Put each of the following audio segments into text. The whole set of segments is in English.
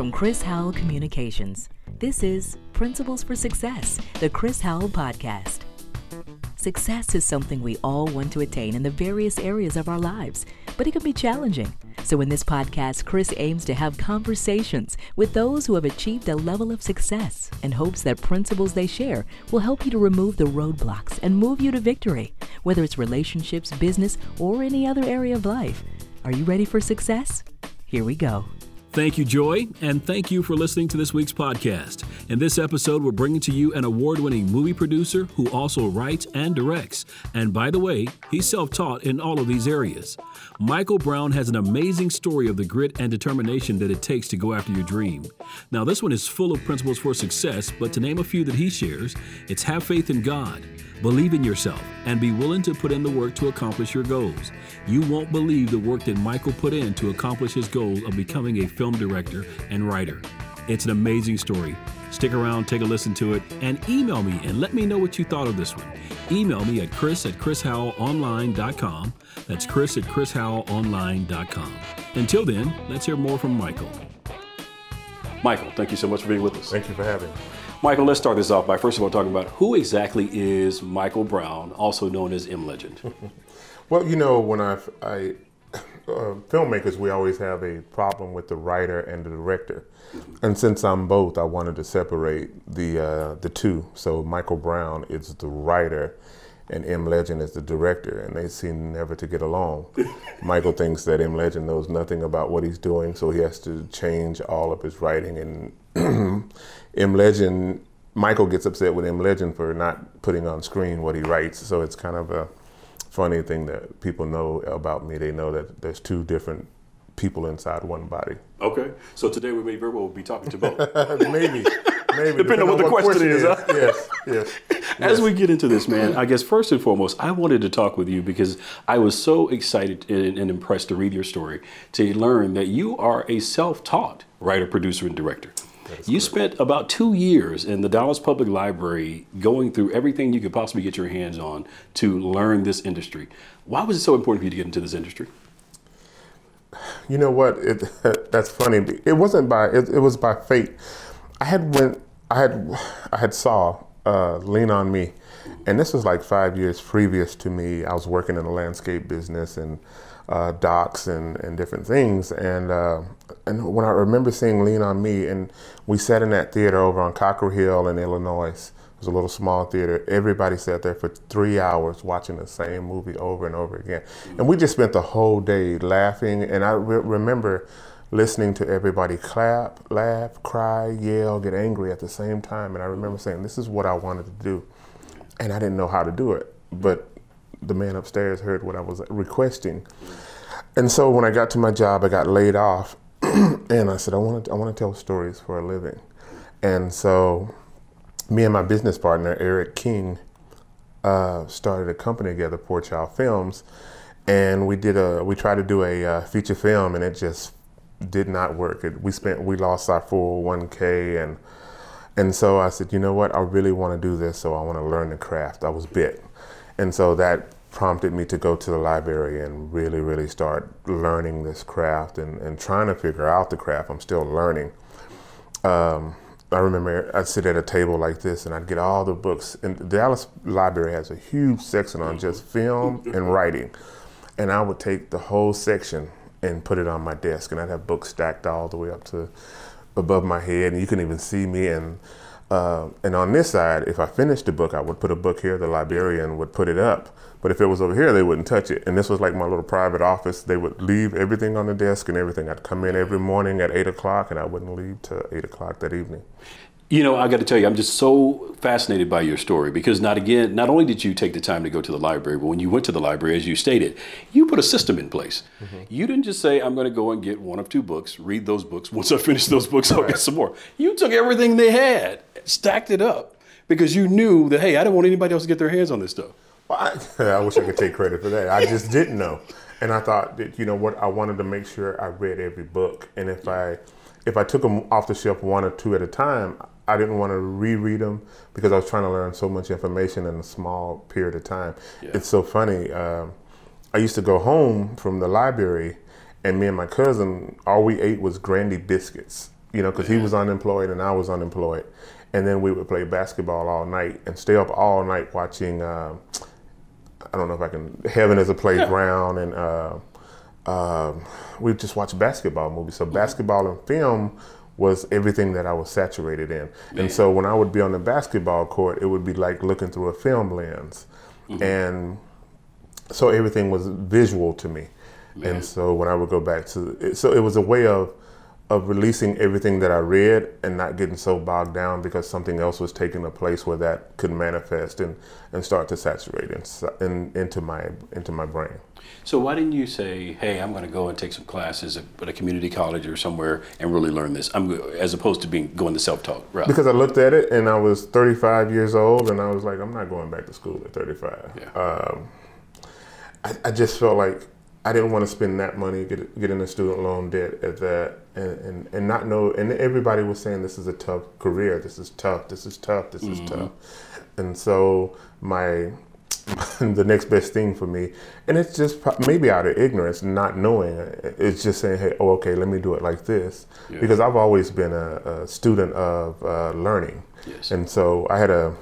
from Chris Howell Communications. This is Principles for Success, the Chris Howell Podcast. Success is something we all want to attain in the various areas of our lives, but it can be challenging. So, in this podcast, Chris aims to have conversations with those who have achieved a level of success and hopes that principles they share will help you to remove the roadblocks and move you to victory, whether it's relationships, business, or any other area of life. Are you ready for success? Here we go. Thank you, Joy, and thank you for listening to this week's podcast. In this episode, we're bringing to you an award winning movie producer who also writes and directs. And by the way, he's self taught in all of these areas. Michael Brown has an amazing story of the grit and determination that it takes to go after your dream. Now, this one is full of principles for success, but to name a few that he shares, it's have faith in God. Believe in yourself and be willing to put in the work to accomplish your goals. You won't believe the work that Michael put in to accomplish his goal of becoming a film director and writer. It's an amazing story. Stick around, take a listen to it, and email me and let me know what you thought of this one. Email me at chris at chrishowellonline.com. That's chris at chrishowellonline.com. Until then, let's hear more from Michael. Michael, thank you so much for being with us. Thank you for having me. Michael, let's start this off by first of all talking about who exactly is Michael Brown, also known as M Legend. well, you know, when I, I uh, filmmakers, we always have a problem with the writer and the director, and since I'm both, I wanted to separate the uh, the two. So Michael Brown is the writer, and M Legend is the director, and they seem never to get along. Michael thinks that M Legend knows nothing about what he's doing, so he has to change all of his writing and M Legend, Michael gets upset with M Legend for not putting on screen what he writes. So it's kind of a funny thing that people know about me. They know that there's two different people inside one body. Okay, so today we may very well be talking to both. maybe. Maybe, depending, on what, the question, question is. Huh? Yes, yes, As we get into this, man, I guess first and foremost, I wanted to talk with you because I was so excited and, and impressed to read your story to learn that you are a self-taught writer, producer, and director. You correct. spent about two years in the Dallas Public Library going through everything you could possibly get your hands on to learn this industry. Why was it so important for you to get into this industry? You know what? It, that's funny. It wasn't by it, it, was by fate. I had went I had I had saw uh, Lean on Me, and this was like five years previous to me. I was working in the landscape business and uh, and, and different things. And uh, and when I remember seeing Lean on Me, and we sat in that theater over on Cockrell Hill in Illinois. It was a little small theater. Everybody sat there for three hours watching the same movie over and over again. And we just spent the whole day laughing. And I re- remember listening to everybody clap, laugh, cry, yell, get angry at the same time. And I remember saying, This is what I wanted to do. And I didn't know how to do it. But the man upstairs heard what I was requesting. And so when I got to my job, I got laid off, and I said, I want to, I want to tell stories for a living. And so me and my business partner, Eric King, uh, started a company together, Poor Child Films, and we did a, we tried to do a uh, feature film, and it just did not work. It, we spent, we lost our 401k, and and so I said, you know what, I really want to do this, so I want to learn the craft. I was bit. And so that prompted me to go to the library and really, really start learning this craft and, and trying to figure out the craft. I'm still learning. Um, I remember I'd sit at a table like this and I'd get all the books. And the Dallas Library has a huge section on just film and writing. And I would take the whole section and put it on my desk. And I'd have books stacked all the way up to above my head. And you couldn't even see me. And uh, and on this side, if I finished the book, I would put a book here. The librarian would put it up. But if it was over here, they wouldn't touch it. And this was like my little private office. They would leave everything on the desk and everything. I'd come in every morning at eight o'clock, and I wouldn't leave till eight o'clock that evening. You know, I got to tell you, I'm just so fascinated by your story because not again, not only did you take the time to go to the library, but when you went to the library, as you stated, you put a system in place. Mm-hmm. You didn't just say, "I'm going to go and get one of two books, read those books. Once I finish those books, I'll get some more." You took everything they had, stacked it up because you knew that hey, I don't want anybody else to get their hands on this stuff. Well, I, I wish I could take credit for that. I just didn't know, and I thought that you know what, I wanted to make sure I read every book, and if I if I took them off the shelf one or two at a time, I didn't want to reread them because I was trying to learn so much information in a small period of time. Yeah. It's so funny. Um, I used to go home from the library, and me and my cousin, all we ate was Grandy biscuits. you know, because he was unemployed and I was unemployed. And then we would play basketball all night and stay up all night watching. Uh, I don't know if I can. Heaven is a playground, and uh, uh, we just watch basketball movies. So basketball and film was everything that I was saturated in. And so when I would be on the basketball court, it would be like looking through a film lens, mm-hmm. and so everything was visual to me. And so when I would go back to, so it was a way of of releasing everything that I read and not getting so bogged down because something else was taking a place where that could manifest and, and start to saturate in, in, into my into my brain. So why didn't you say, "Hey, I'm going to go and take some classes at, at a community college or somewhere and really learn this"? I'm as opposed to being going the self-taught route. Because I looked at it and I was 35 years old and I was like, I'm not going back to school at 35. Yeah. Um, I, I just felt like I didn't want to spend that money, get get in a student loan debt at that, and, and, and not know. And everybody was saying this is a tough career. This is tough. This is tough. This is tough. And so my the next best thing for me, and it's just maybe out of ignorance, not knowing. It's just saying, hey, oh, okay, let me do it like this, Yeah. because I've always been a, a student of uh, learning, Yes. and so I had a.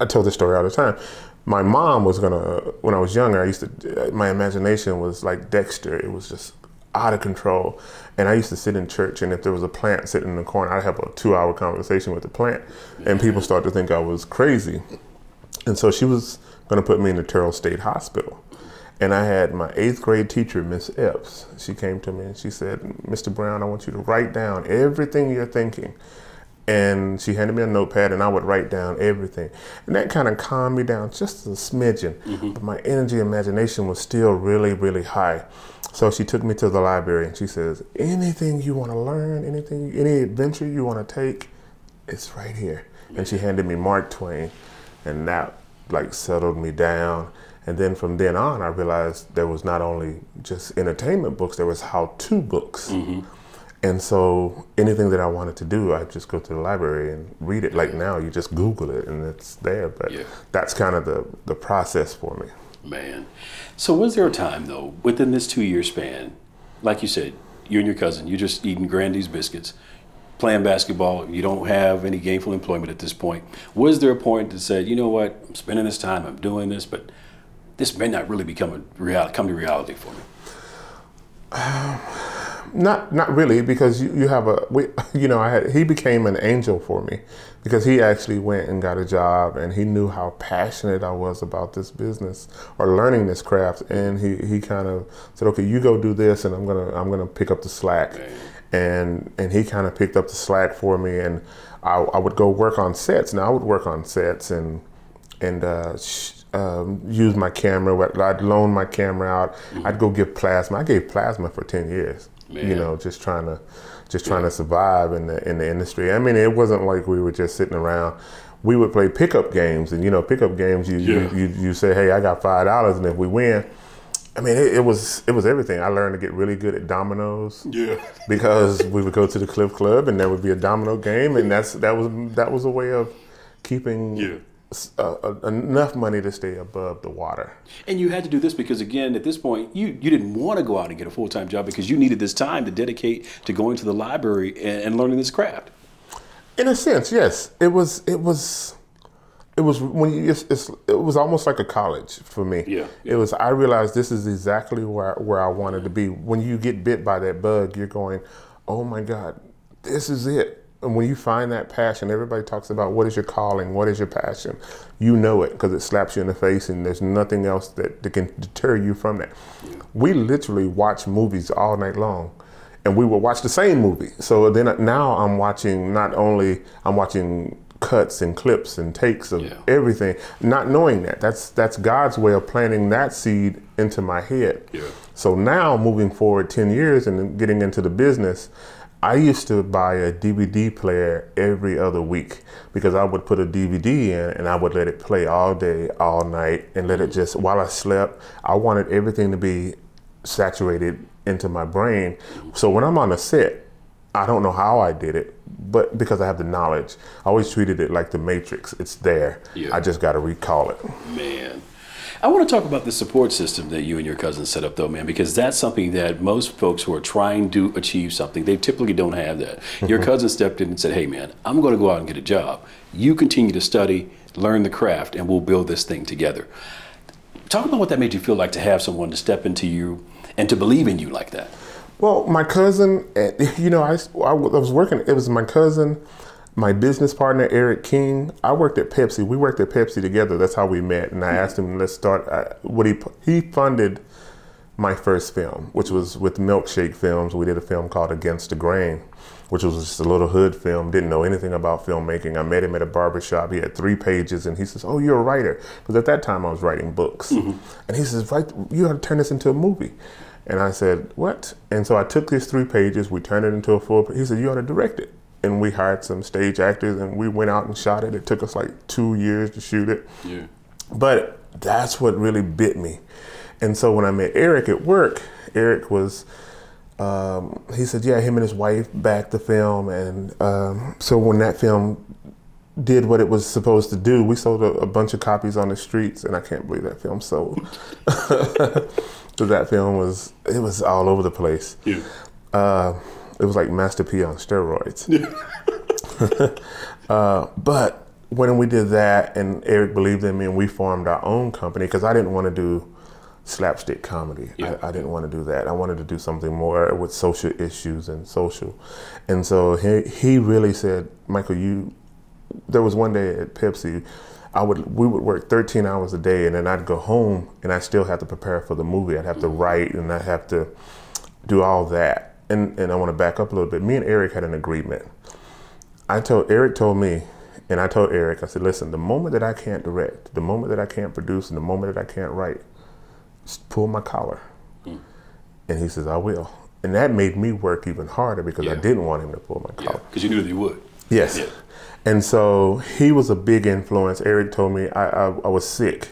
I tell this story all the time. My mom was gonna when I was younger. I used to my imagination was like Dexter. It was just out of control, and I used to sit in church. And if there was a plant sitting in the corner, I'd have a two-hour conversation with the plant, and people started to think I was crazy. And so she was gonna put me in the Terrell State Hospital. And I had my eighth grade teacher, Miss Epps. She came to me and she said, Mr. Brown, I want you to write down everything you're thinking. And she handed me a notepad and I would write down everything. And that kind of calmed me down just a smidgen. Mm-hmm. But my energy imagination was still really, really high. So she took me to the library and she says, anything you want to learn, anything, any adventure you want to take, it's right here. And she handed me Mark Twain, and that like settled me down. And then from then on, I realized there was not only just entertainment books, there was how-to books. Mm-hmm. And so anything that I wanted to do, I just go to the library and read it. Like now, you just Google it and it's there. But Yeah. that's kind of the, the process for me. Man. So was there a time though within this two year span, like you said, you and your cousin, you're just eating Grandy's biscuits, playing basketball, you don't have any gainful employment at this point. Was there a point that said, you know what, I'm spending this time, I'm doing this, but this may not really become a reality come to reality for me. Um, Not not really because you, you have a we, you know I had he became an angel for me because he actually went and got a job and he knew how passionate I was about this business or learning this craft and he, he kind of said okay you go do this and I'm gonna I'm gonna pick up the slack and and he kind of picked up the slack for me and I, I would go work on sets now I would work on sets and and uh, sh- um, use my camera. I'd loan my camera out. I'd go give plasma. I gave plasma for ten years. You know, just trying to, just trying to survive in the in the industry. I mean, it wasn't like we were just sitting around. We would play pickup games, and you know, pickup games. You Yeah. you, you you say, hey, I got five dollars, and if we win. I mean, it, it was it was everything. I learned to get really good at dominoes Yeah. because we would go to the Cliff Club and there would be a domino game, and that's that was that was a way of keeping Yeah. Uh, uh, enough money to stay above the water. And you had to do this because again, at this point, you, you didn't want to go out and get a full time job because you needed this time to dedicate to going to the library and, and learning this craft. In a sense, yes, it was it was it was when you it's, it's, it was almost like a college for me. Yeah, It was I realized this is exactly where where I wanted to be. When you get bit by that bug, you're going, "Oh my god, this is it." And when you find that passion, everybody talks about what is your calling, what is your passion. You know it because it slaps you in the face, and there's nothing else that, that can deter you from that. We literally watch movies all night long and we will watch the same movie. So then now I'm watching not only I'm watching cuts and clips and takes of Yeah. everything, not knowing that. That's that's God's way of planting that seed into my head. Yeah. So now moving forward 10 years and getting into the business, I used to buy a DVD player every other week because I would put a DVD in and I would let it play all day, all night, and let it mm. just, while I slept, I wanted everything to be saturated into my brain. So when I'm on a set, I don't know how I did it, but because I have the knowledge, I always treated it like the Matrix. It's there. Yeah. I just got to recall it. Man. I want to talk about the support system that you and your cousin set up, though, man, because that's something that most folks who are trying to achieve something, they typically don't have that. Your Mm-hmm. cousin stepped in and said, hey, man, I'm going to go out and get a job. You continue to study, learn the craft, and we'll build this thing together. Talk about what that made you feel like to have someone to step into you and to believe in you like that. Well, my cousin, eh, you know, I, I was working, it was my cousin, my business partner, Eric King. I worked at Pepsi. We worked at Pepsi together. That's how we met. And I hmm. asked him, let's start. I, what he, he funded my first film, which was with Milkshake Films. We did a film called Against the Grain, which was just a little hood film. Didn't know anything about filmmaking. I met him at a barber shop. He had three pages, and he says, "Oh, you're a writer." Because at that time I was writing books, mm-hmm. and he says, "Right, you ought to turn this into a movie." And I said, "What?" And so I took these three pages. We turned it into a full. He said, "You ought to direct it." And we hired some stage actors, and we went out and shot it. It took us like two years to shoot it. Yeah. But that's what really bit me. And so when I met Eric at work, Eric was, um, he said, yeah, him and his wife backed the film. And um, so when that film did what it was supposed to do, we sold a, a bunch of copies on the streets. And I can't believe that film sold. so that film was, it was all over the place. Yeah. Uh, it was like Master P on steroids. uh, but when we did that, and Eric believed in me, and we formed our own company because I didn't want to do slapstick comedy. Yeah. I, I didn't want to do that. I wanted to do something more with social issues and social. And so he he really said, Michael, you. There was one day at Pepsi. I would we would work 13 hours a day, and then I'd go home, and I still have to prepare for the movie. I'd have to write, and I'd have to do all that. And and I want to back up a little bit. Me and Eric had an agreement. I told Eric told me, and I told Eric, I said, listen, the moment that I can't direct, the moment that I can't produce, and the moment that I can't write, just pull my collar. Hmm. And he says, I will. And that made me work even harder because I didn't want him to pull my collar. Because you knew that you would. Yes. Yeah. And so he was a big influence. Eric told me I, I, I was sick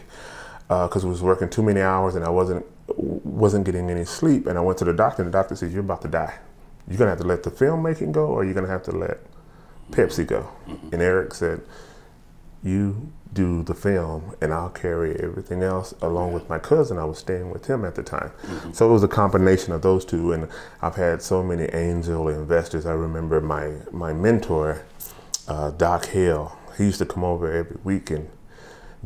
uh, because I was working too many hours and I wasn't wasn't getting any sleep. And I went to the doctor, and the doctor says, "You're about to die. You're gonna have to let the filmmaking go, or you're gonna have to let Pepsi go." And Eric said, "You do the film, and I'll carry everything else." Along with my cousin, I was staying with him at the time, so it was a combination of those two. And I've had so many angel investors. I remember my my mentor, uh, Doc Hale. He used to come over every week and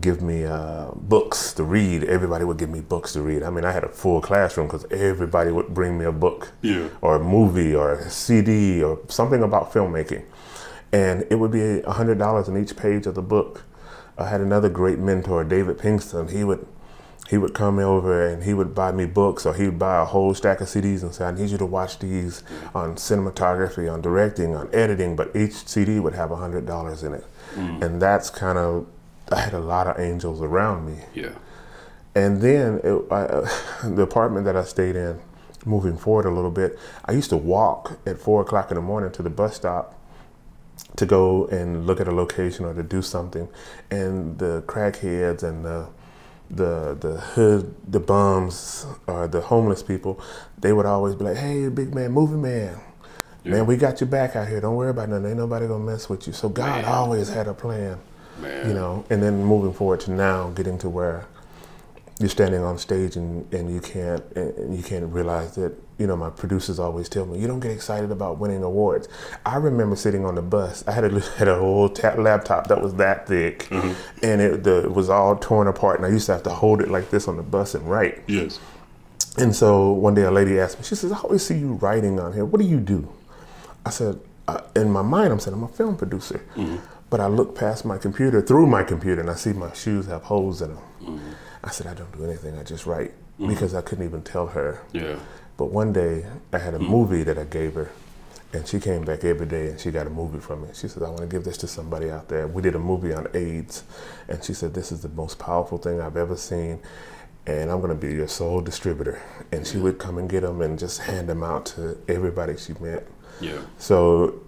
give me uh, books to read. Everybody would give me books to read. I mean, I had a full classroom because everybody would bring me a book Yeah. or a movie or a CD or something about filmmaking. And it would be $100 in each page of the book. I had another great mentor, David Pinkston. He would he would come over and he would buy me books or he would buy a whole stack of CDs and say, I need you to watch these on cinematography, on directing, on editing, but each CD would have $100 in it. And that's kind of, I had a lot of angels around me. Yeah. And then it, I, uh, the apartment that I stayed in, moving forward a little bit, I used to walk at four o'clock in the morning to the bus stop to go and look at a location or to do something. And the crackheads and the the the hood, the bums, or the homeless people, they would always be like, "Hey, big man, moving man." Man, we got your back out here. Don't worry about nothing. Ain't nobody gonna mess with you. So God Man. always had a plan Man. you know, and then moving forward to now, getting to where you're standing on stage and, and you can't and you can't realize that you know my producers always tell me you don't get excited about winning awards. I remember sitting on the bus. I had a had a whole ta- laptop that was that thick, and it, the, it was all torn apart, and I used to have to hold it like this on the bus and write. Yes. And so one day a lady asked me, she says, I always see you writing on here. What do you do? I said, uh, in my mind, I'm saying I'm a film producer. But I look past my computer, through my computer, and I see my shoes have holes in them. Mm. I said, I don't do anything, I just write. Mm. Because I couldn't even tell her. Yeah. But one day I had a mm. movie that I gave her, and she came back every day and she got a movie from me. She said, I want to give this to somebody out there. We did a movie on AIDS, and she said, This is the most powerful thing I've ever seen, and I'm going to be your sole distributor. And she would come and get them and just hand them out to everybody she met. Yeah. So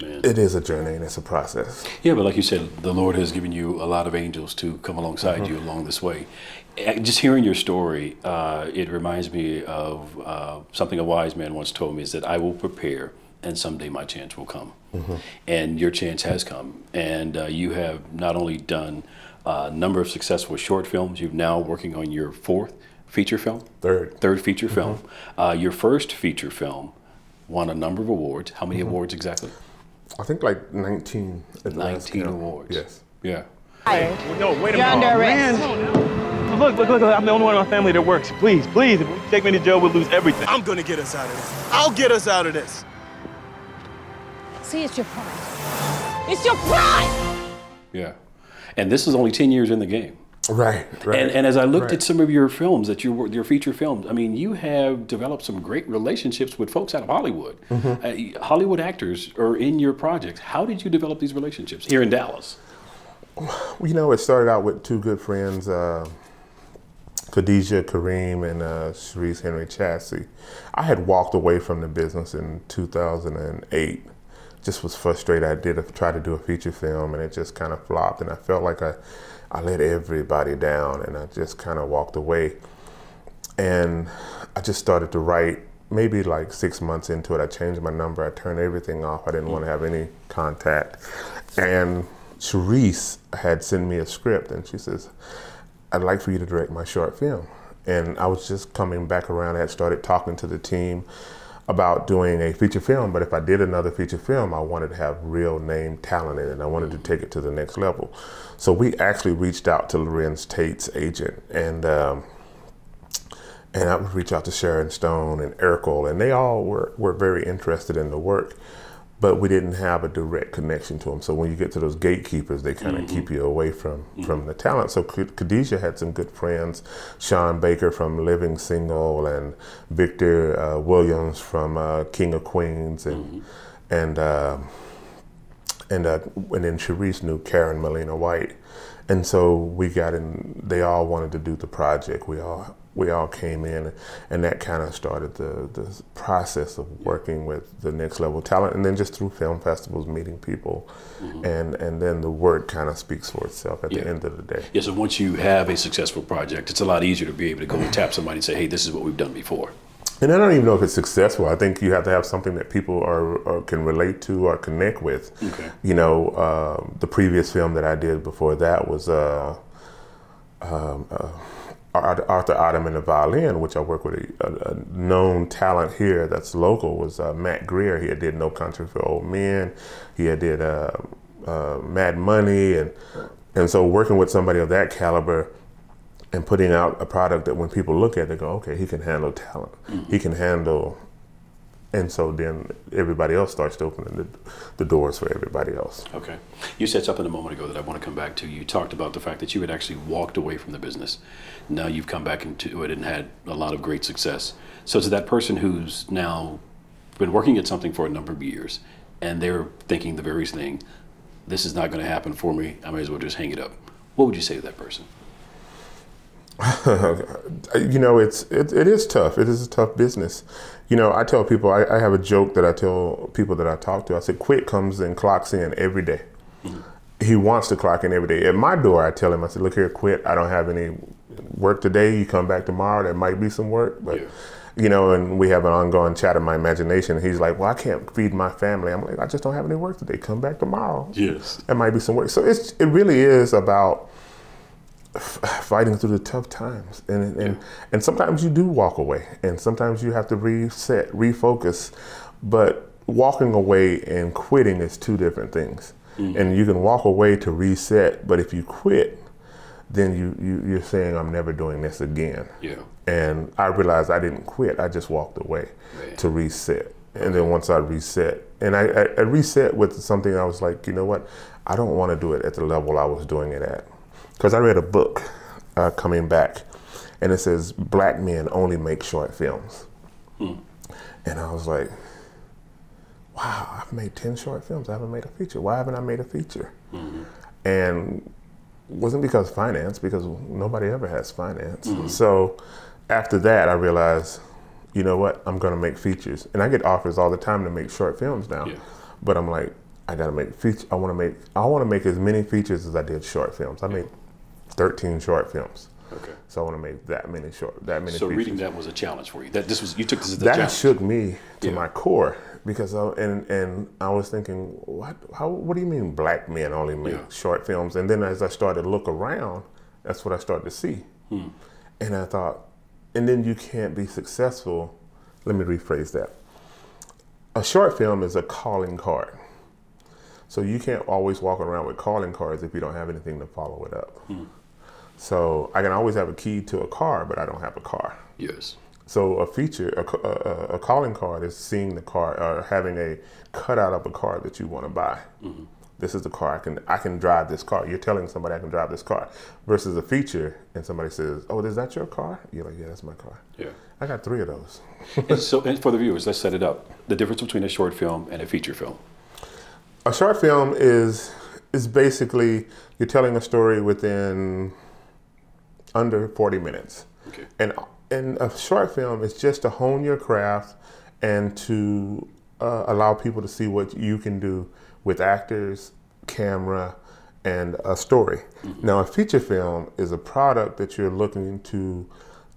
Man. it is a journey and it's a process. Yeah, but like you said, the Lord has given you a lot of angels to come alongside Mm-hmm. you along this way. Eh, Just hearing your story, uh, it reminds me of uh, something a wise man once told me: is that I will prepare, and someday my chance will come. Mm-hmm. And your chance has come, and uh, you have not only done a number of successful short films. You're now working on your fourth feature film, Third. third feature film. Uh, your first feature film won a number of awards. How many awards exactly? I think like 19. at the last 19 count. awards. Yes. Yeah. No, wait a You're under minute. arrest. Look, look, look, I'm the only one in my family that works. Please, please, if you take me to jail, we'll lose everything. I'm gonna get us out of this. I'll get us out of this. See, it's your pride. It's your pride! Yeah. And this is only 10 years in the game. Right. Right. And, and as I looked right. at some of your films, that your your feature films, I mean, you have developed some great relationships with folks out of Hollywood. Mm-hmm. Uh, Hollywood actors are in your projects. How did you develop these relationships here in Dallas? Well, you know, it started out with two good friends, uh, Khadijah Kareem and uh, Sharice Henry Chassie. I had walked away from the business in 2008. Just was frustrated. I did a, try to do a feature film and it just kind of flopped, and I felt like I, I let everybody down, and I just kind of walked away. And I just started to write. Maybe like six months into it, I changed my number. I turned everything off. I didn't want to have any contact. And Sharice had sent me a script, and she says, "I'd like for you to direct my short film." And I was just coming back around. I had started talking to the team about doing a feature film, but if I did another feature film, I wanted to have real name talent in it. I wanted to take it to the next level. So we actually reached out to Larenz Tate's agent, and um, and I would reach out to Sharon Stone and Urkel, and they all were, were very interested in the work, but we didn't have a direct connection to them. So when you get to those gatekeepers, they kind of keep you away from from the talent. So Khad- Khadijah had some good friends, Sean Baker from Living Single, and Victor uh, Williams from uh, King of Queens, and and. um and uh, and then Sharice knew Karen Malina White, and so we got in. They all wanted to do the project. We all we all came in, and that kind of started the the process of working with the next level talent, and then just through film festivals, meeting people, and and then the word kind of speaks for itself at Yeah. the end of the day. Yeah, so once you have a successful project, it's a lot easier to be able to go and tap somebody and say, hey, this is what we've done before. And I don't even know if it's successful. I think you have to have something that people are, can relate to or connect with. Okay. You know, uh, the previous film that I did before that was uh, um, uh, Arthur and the violin, which I work with a, a, a known talent here that's local. Was uh, Matt Greer. He had did No Country for Old Men. He had did uh, uh, Mad Money, and and so working with somebody of that caliber and putting out a product that when people look at it, they go, okay, he can handle talent. He can handle, and so then everybody else starts to open the, the doors for everybody else. Okay. You said something a moment ago that I want to come back to. You talked about the fact that you had actually walked away from the business. Now you've come back into it and had a lot of great success. So to that person who's now been working at something for a number of years and they're thinking the very thing, this is not going to happen for me. I may as well just hang it up. What would you say to that person? you know, it's it, it is tough. It is a tough business. You know, I tell people, I, I have a joke that I tell people that I talk to. I said, quit comes and clocks in every day. Mm-hmm. He wants to clock in every day. At my door, I tell him, I said, look here, quit. I don't have any work today. You come back tomorrow. There might be some work, but. Yeah. You know, and we have an ongoing chat in my imagination. He's like, "Well, I can't feed my family." I'm like, "I just don't have any work today. Come back tomorrow." Yes. There might be some work. So it's it really is about fighting through the tough times, and and and sometimes you do walk away, and sometimes you have to reset, refocus. But walking away and quitting is two different things. Mm-hmm. And you can walk away to reset, but if you quit, then you, you you're saying I'm never doing this again. Yeah. And I realized I didn't quit. I just walked away Right. to reset. And then once I reset, and I, I, I reset with something I was like, you know what? I don't want to do it at the level I was doing it at. Because I read a book uh, coming back, and it says, Black men only make short films. Hmm. And I was like, wow, I've made 10 short films. I haven't made a feature. Why haven't I made a feature? Hmm. And wasn't because finance, because nobody ever has finance. Hmm. So after that, I realized, you know what, I'm gonna make features, and I get offers all the time to make short films now. Yeah. But I'm like, I gotta make feature. I want to make. I want to make as many features as I did short films. I made 13 short films. Okay. So I want to make that many short, that many. So features. reading that was a challenge for you. That this was you took this as a that challenge. shook me to Yeah. my core because I, and and I was thinking, what? How? What do you mean black men only make Yeah. short films? And then as I started to look around, that's what I started to see, Hmm. and I thought, and then you can't be successful. Let me rephrase that. A short film is a calling card. So you can't always walk around with calling cards if you don't have anything to follow it up. Hmm. So I can always have a key to a car, but I don't have a car. yes. So a feature, a, a, a- calling card is seeing the car or having a cutout of a car that you want to buy. Mm-hmm. This is the car I can I can drive this car. You're telling somebody I can drive this car, versus a feature and somebody says, "Oh, is that your car?" You're like, "Yeah, that's my car." Yeah. I got three of those. And so and for the viewers, let's set it up. The difference between a short film and a feature film. A short film is is basically you're telling a story within under 40 minutes. Okay. And and a short film is just to hone your craft and to uh, allow people to see what you can do with actors, camera, and a story. Now, a feature film is a product that you're looking to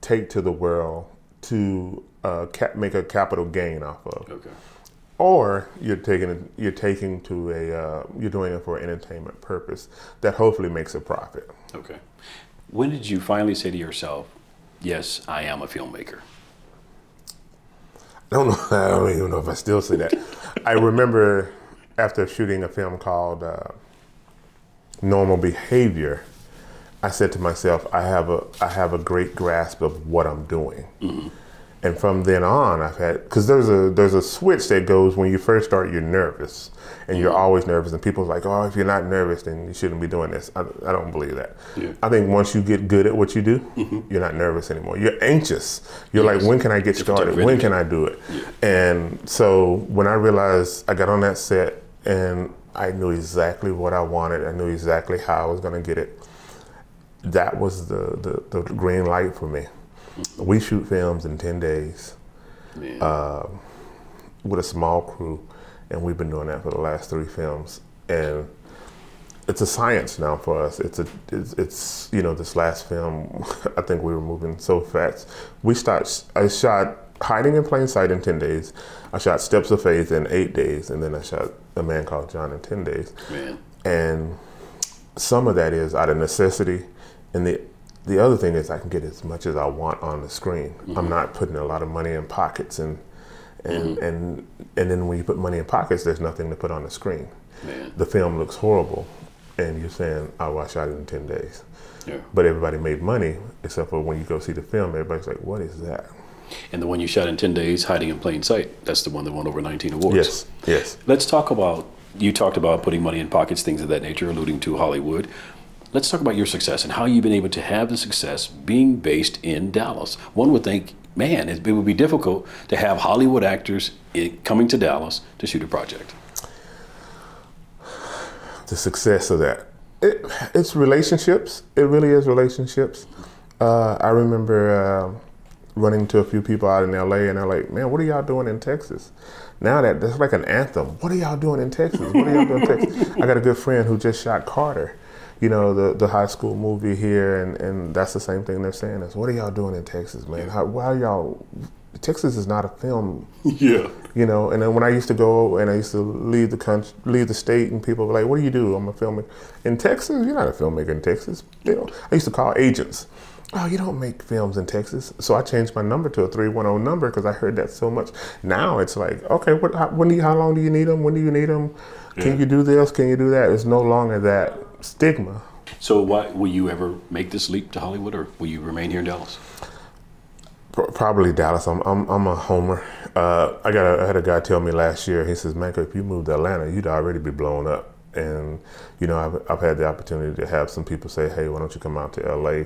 take to the world to uh, cap- make a capital gain off of Okay. or you're taking it, you're taking to a uh, you're doing it for an entertainment purpose that hopefully makes a profit. Okay. When did you finally say to yourself, "Yes, I am a filmmaker"? I don't know. I don't even know if I still say that. I remember after shooting a film called uh, Normal Behavior, I said to myself, I have a I have a great grasp of what I'm doing. And from then on, I've had because there's a there's a switch that goes when you first start. You're nervous, and you're always nervous. And people's like, "Oh, if you're not nervous, then you shouldn't be doing this." I, I don't believe that. Yeah. I think once you get good at what you do, you're not nervous anymore. You're anxious. You're Yes. like, "When can I get Different started? When can I do it?" And so when I realized I got on that set and I knew exactly what I wanted, I knew exactly how I was going to get it. That was the, the, the green light for me. We shoot films in 10 days Man. Um, with a small crew, and we've been doing that for the last three films. And it's a science now for us. It's a it's, it's you know this last film. I think we were moving so fast. We start. I shot Hiding in Plain Sight in ten days. I shot Steps of Faith in eight days, and then I shot A Man Called John in ten days. Man. And some of that is out of necessity, and the the other thing is I can get as much as I want on the screen. I'm mm-hmm. not putting a lot of money in pockets, and and mm-hmm. and and then when you put money in pockets, there's nothing to put on the screen. Man. The film looks horrible, and you're saying, "Oh, I shot it in ten days," Yeah. but everybody made money except for when you go see the film, everybody's like, "What is that?" And the one you shot in 10 days, Hiding in Plain Sight, that's the one that won over 19 awards. Yes, yes. Let's talk about, you talked about putting money in pockets, things of that nature, alluding to Hollywood. Let's talk about your success and how you've been able to have the success being based in Dallas. One would think, man, it, it would be difficult to have Hollywood actors coming to Dallas to shoot a project. the success of that. It, it's relationships. It really is relationships. Uh, I remember uh, running to a few people out in LA, and they're like, "Man, what are y'all doing in Texas?" Now that that's like an anthem. What are y'all doing in Texas? What are y'all doing in Texas? I got a good friend who just shot Carter. You know the the high school movie here, and, and that's the same thing they're saying is, "What are y'all doing in Texas, man? How, why are y'all?" Texas is not a film Yeah. you know. And then when I used to go and I used to leave the country, leave the state, and people were like, "What do you do?" I'm a filmmaker in Texas. You're not a filmmaker in Texas. They don't. I used to call agents. Oh, you don't make films in Texas. So I changed my number to a three one zero number because I heard that so much. Now it's like, okay, what? How, when do you, how long do you need them? When do you need them? Can you do this? Can you do that? It's no longer that stigma. So, why, will you ever make this leap to Hollywood or will you remain here in Dallas? Probably Dallas. I'm I'm, I'm a homer. Uh, I got a, I had a guy tell me last year. He says, "Man, if you moved to Atlanta, you'd already be blown up." And you know, I've I've had the opportunity to have some people say, "Hey, why don't you come out to LA?"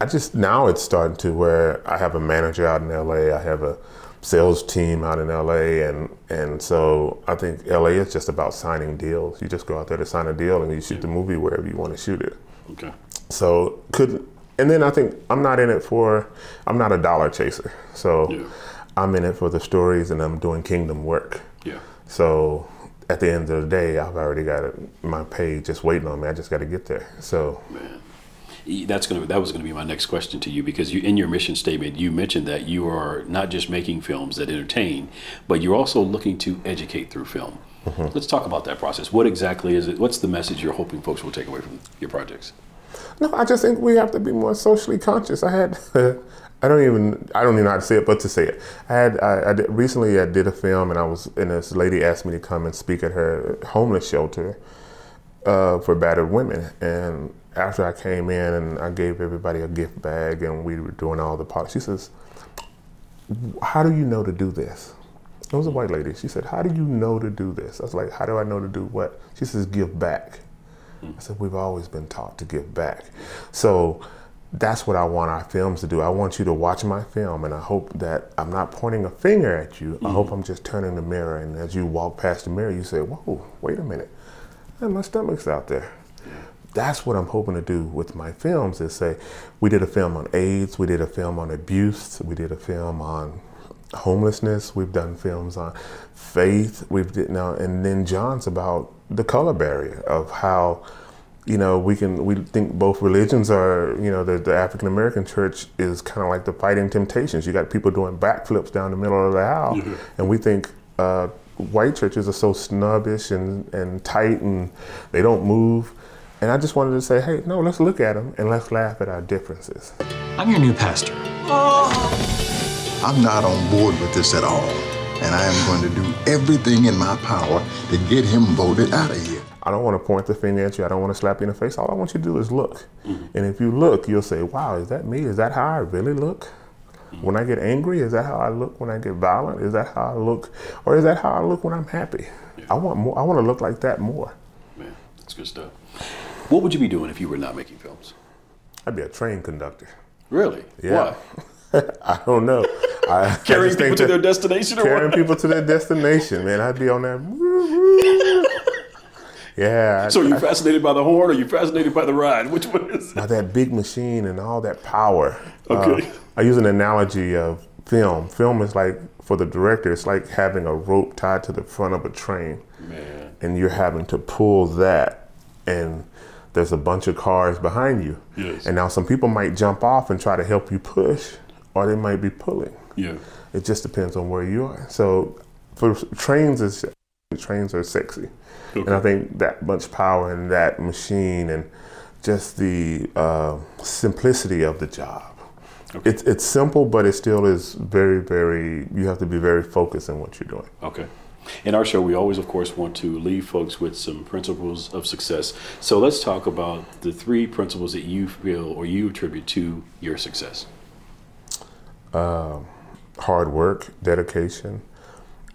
I just now it's starting to where I have a manager out in LA. I have a sales team out in LA, and and so I think LA is just about signing deals. You just go out there to sign a deal, and you shoot the movie wherever you want to shoot it. Okay. So could and then I think I'm not in it for I'm not a dollar chaser. So Yeah. I'm in it for the stories and I'm doing kingdom work. Yeah. So at the end of the day, I've already got my pay just waiting on me. I just got to get there. So Man. That's going to that was going to be my next question to you because you in your mission statement you mentioned that you are not just making films that entertain, but you're also looking to educate through film. Mm-hmm. Let's talk about that process. What exactly is it? What's the message you're hoping folks will take away from your projects? No, I just think we have to be more socially conscious. I had, I don't even, I don't even know how to say it, but to say it, I had, I, I did, recently I did a film, and I was, and this lady asked me to come and speak at her homeless shelter uh, for battered women, and after I came in and I gave everybody a gift bag, and we were doing all the polish, she says, "How do you know to do this?" It was a white lady. She said, "How do you know to do this?" I was like, "How do I know to do what?" She says, "Give back." I said, we've always been taught to give back. So that's what I want our films to do. I want you to watch my film, and I hope that I'm not pointing a finger at you. Mm-hmm. I hope I'm just turning the mirror, and as you walk past the mirror, you say, "Whoa, wait a minute, man, my stomach's out there." That's what I'm hoping to do with my films. Is say, we did a film on AIDS, we did a film on abuse, we did a film on homelessness. We've done films on faith. We've did now, and then John's about the color barrier of how you know we can we think both religions are you know the, the African American church is kind of like the fighting temptations. You got people doing backflips down the middle of the aisle, mm-hmm. and we think. Uh, white churches are so snobbish and, and tight and they don't move. And I just wanted to say, hey, no, let's look at them and let's laugh at our differences. I'm your new pastor. Oh. I'm not on board with this at all and I am going to do everything in my power to get him voted out of here. I don't want to point the finger at you. I don't want to slap you in the face. All I want you to do is look. Mm-hmm. And if you look, you'll say, wow, is that me? Is that how I really look? Mm-hmm. When I get angry, is that how I look when I get violent? Is that how I look? Or is that how I look when I'm happy? Yeah. I want more I want to look like that more. Man, that's good stuff. What would you be doing if you were not making films? I'd be a train conductor. Really? Yeah. Why? I don't know. I, carrying people to, their destination or carrying people to their destination, man. I'd be on that. yeah. So are you fascinated by the horn or are you fascinated by the ride? Which one is it? By that big machine and all that power. Okay. Uh, I use an analogy of film. Film is like, for the director, it's like having a rope tied to the front of a train. Man. And you're having to pull that and there's a bunch of cars behind you. Yes. And now some people might jump off and try to help you push, or they might be pulling. Yeah. It just depends on where you are. So for trains is trains are sexy. Okay. And I think that much power in that machine and just the uh, simplicity of the job. Okay. It's it's simple, but it still is very, very. You have to be very focused in what you're doing. Okay. In our show, we always, of course, want to leave folks with some principles of success. So let's talk about the three principles that you feel or you attribute to your success. Uh, hard work, dedication,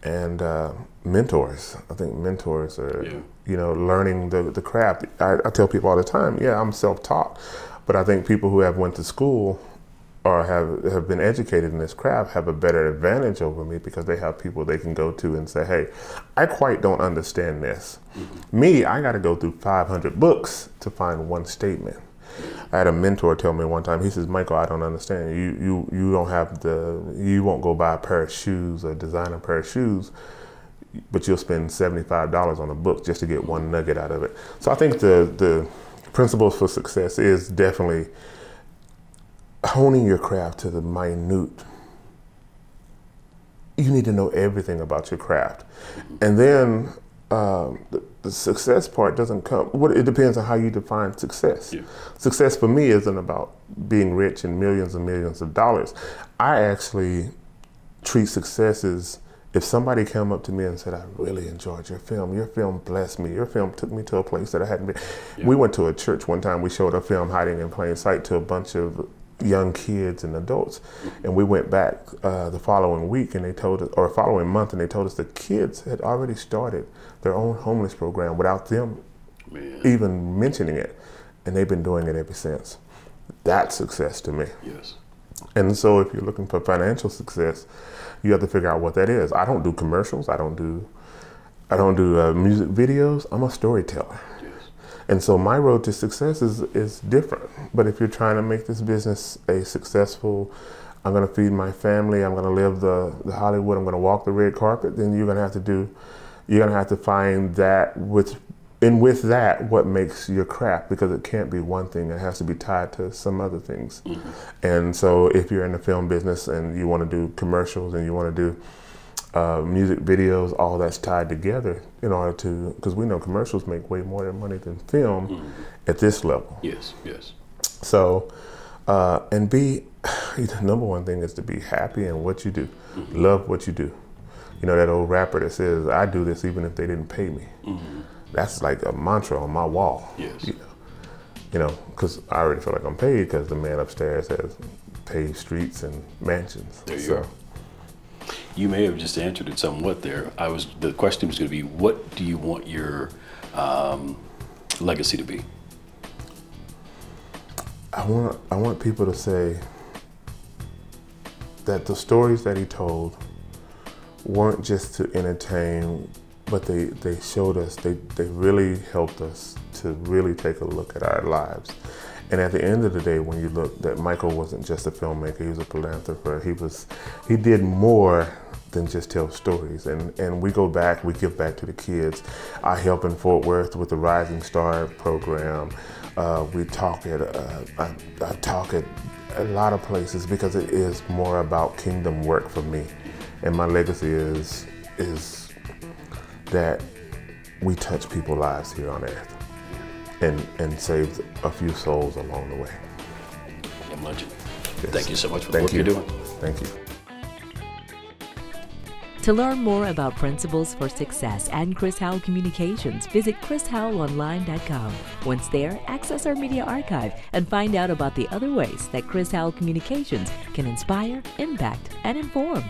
and uh, mentors. I think mentors are, yeah. you know, learning the, the craft. I, I, tell people all the time, yeah, I'm self-taught, but I think people who have went to school or have, have been educated in this craft have a better advantage over me because they have people they can go to and say, hey, I quite don't understand this. Mm-hmm. Me, I got to go through 500 books to find one statement. I had a mentor tell me one time. He says, "Michael, I don't understand. You you you don't have the you won't go buy a pair of shoes or design a pair of shoes, but you'll spend seventy five dollars on a book just to get one nugget out of it." So I think the the principles for success is definitely honing your craft to the minute. You need to know everything about your craft, and then um, the, the, success part doesn't come. What it depends on how you define success. Yeah. Success for me isn't about being rich and millions and millions of dollars. I actually treat success as if somebody came up to me and said, "I really enjoyed your film. Your film blessed me. Your film took me to a place that I hadn't been." Yeah. We went to a church one time. We showed a film, Hiding in Plain Sight, to a bunch of young kids and adults. And we went back uh, the following week and they told us, or following month, and they told us the kids had already started their own homeless program without them Man. even mentioning it. And they've been doing it ever since. That's success to me. Yes. And so if you're looking for financial success, you have to figure out what that is. I don't do commercials. I don't do, I don't do uh, music videos. I'm a storyteller. And so my road to success is, is different. But if you're trying to make this business a successful, I'm going to feed my family, I'm going to live the, the Hollywood, I'm going to walk the red carpet, then you're going to have to do, you're going to have to find that with and with that, what makes your craft? Because it can't be one thing; it has to be tied to some other things. Mm-hmm. And so, if you're in the film business and you want to do commercials and you want to do uh, music videos, all that's tied together in order to, because we know commercials make way more money than film mm-hmm. at this level. Yes, yes. So, uh, and be, the number one thing is to be happy in what you do, mm-hmm. love what you do. You know, that old rapper that says, I do this even if they didn't pay me. Mm-hmm. That's like a mantra on my wall. Yes. You know, you know, because I already feel like I'm paid because the man upstairs has paved streets and mansions. There you so, go you may have just answered it somewhat there. I was the question was going to be, what do you want your um, legacy to be? I want I want people to say that the stories that he told weren't just to entertain, but they, they showed us, they, they really helped us to really take a look at our lives. And at the end of the day, when you look, that Michael wasn't just a filmmaker; he was a philanthropist. He was, he did more than just tell stories. And, and we go back, we give back to the kids. I help in Fort Worth with the Rising Star program. Uh, we talk at, uh, I, I talk at a lot of places because it is more about kingdom work for me. And my legacy is, is that we touch people's lives here on earth and, and save a few souls along the way. I'm. Yes. Thank you so much for the Thank work you. you're doing. Thank you. To learn more about Principles for Success and Chris Howell Communications, visit chrishowellonline.com. Once there, access our media archive and find out about the other ways that Chris Howell Communications can inspire, impact, and inform.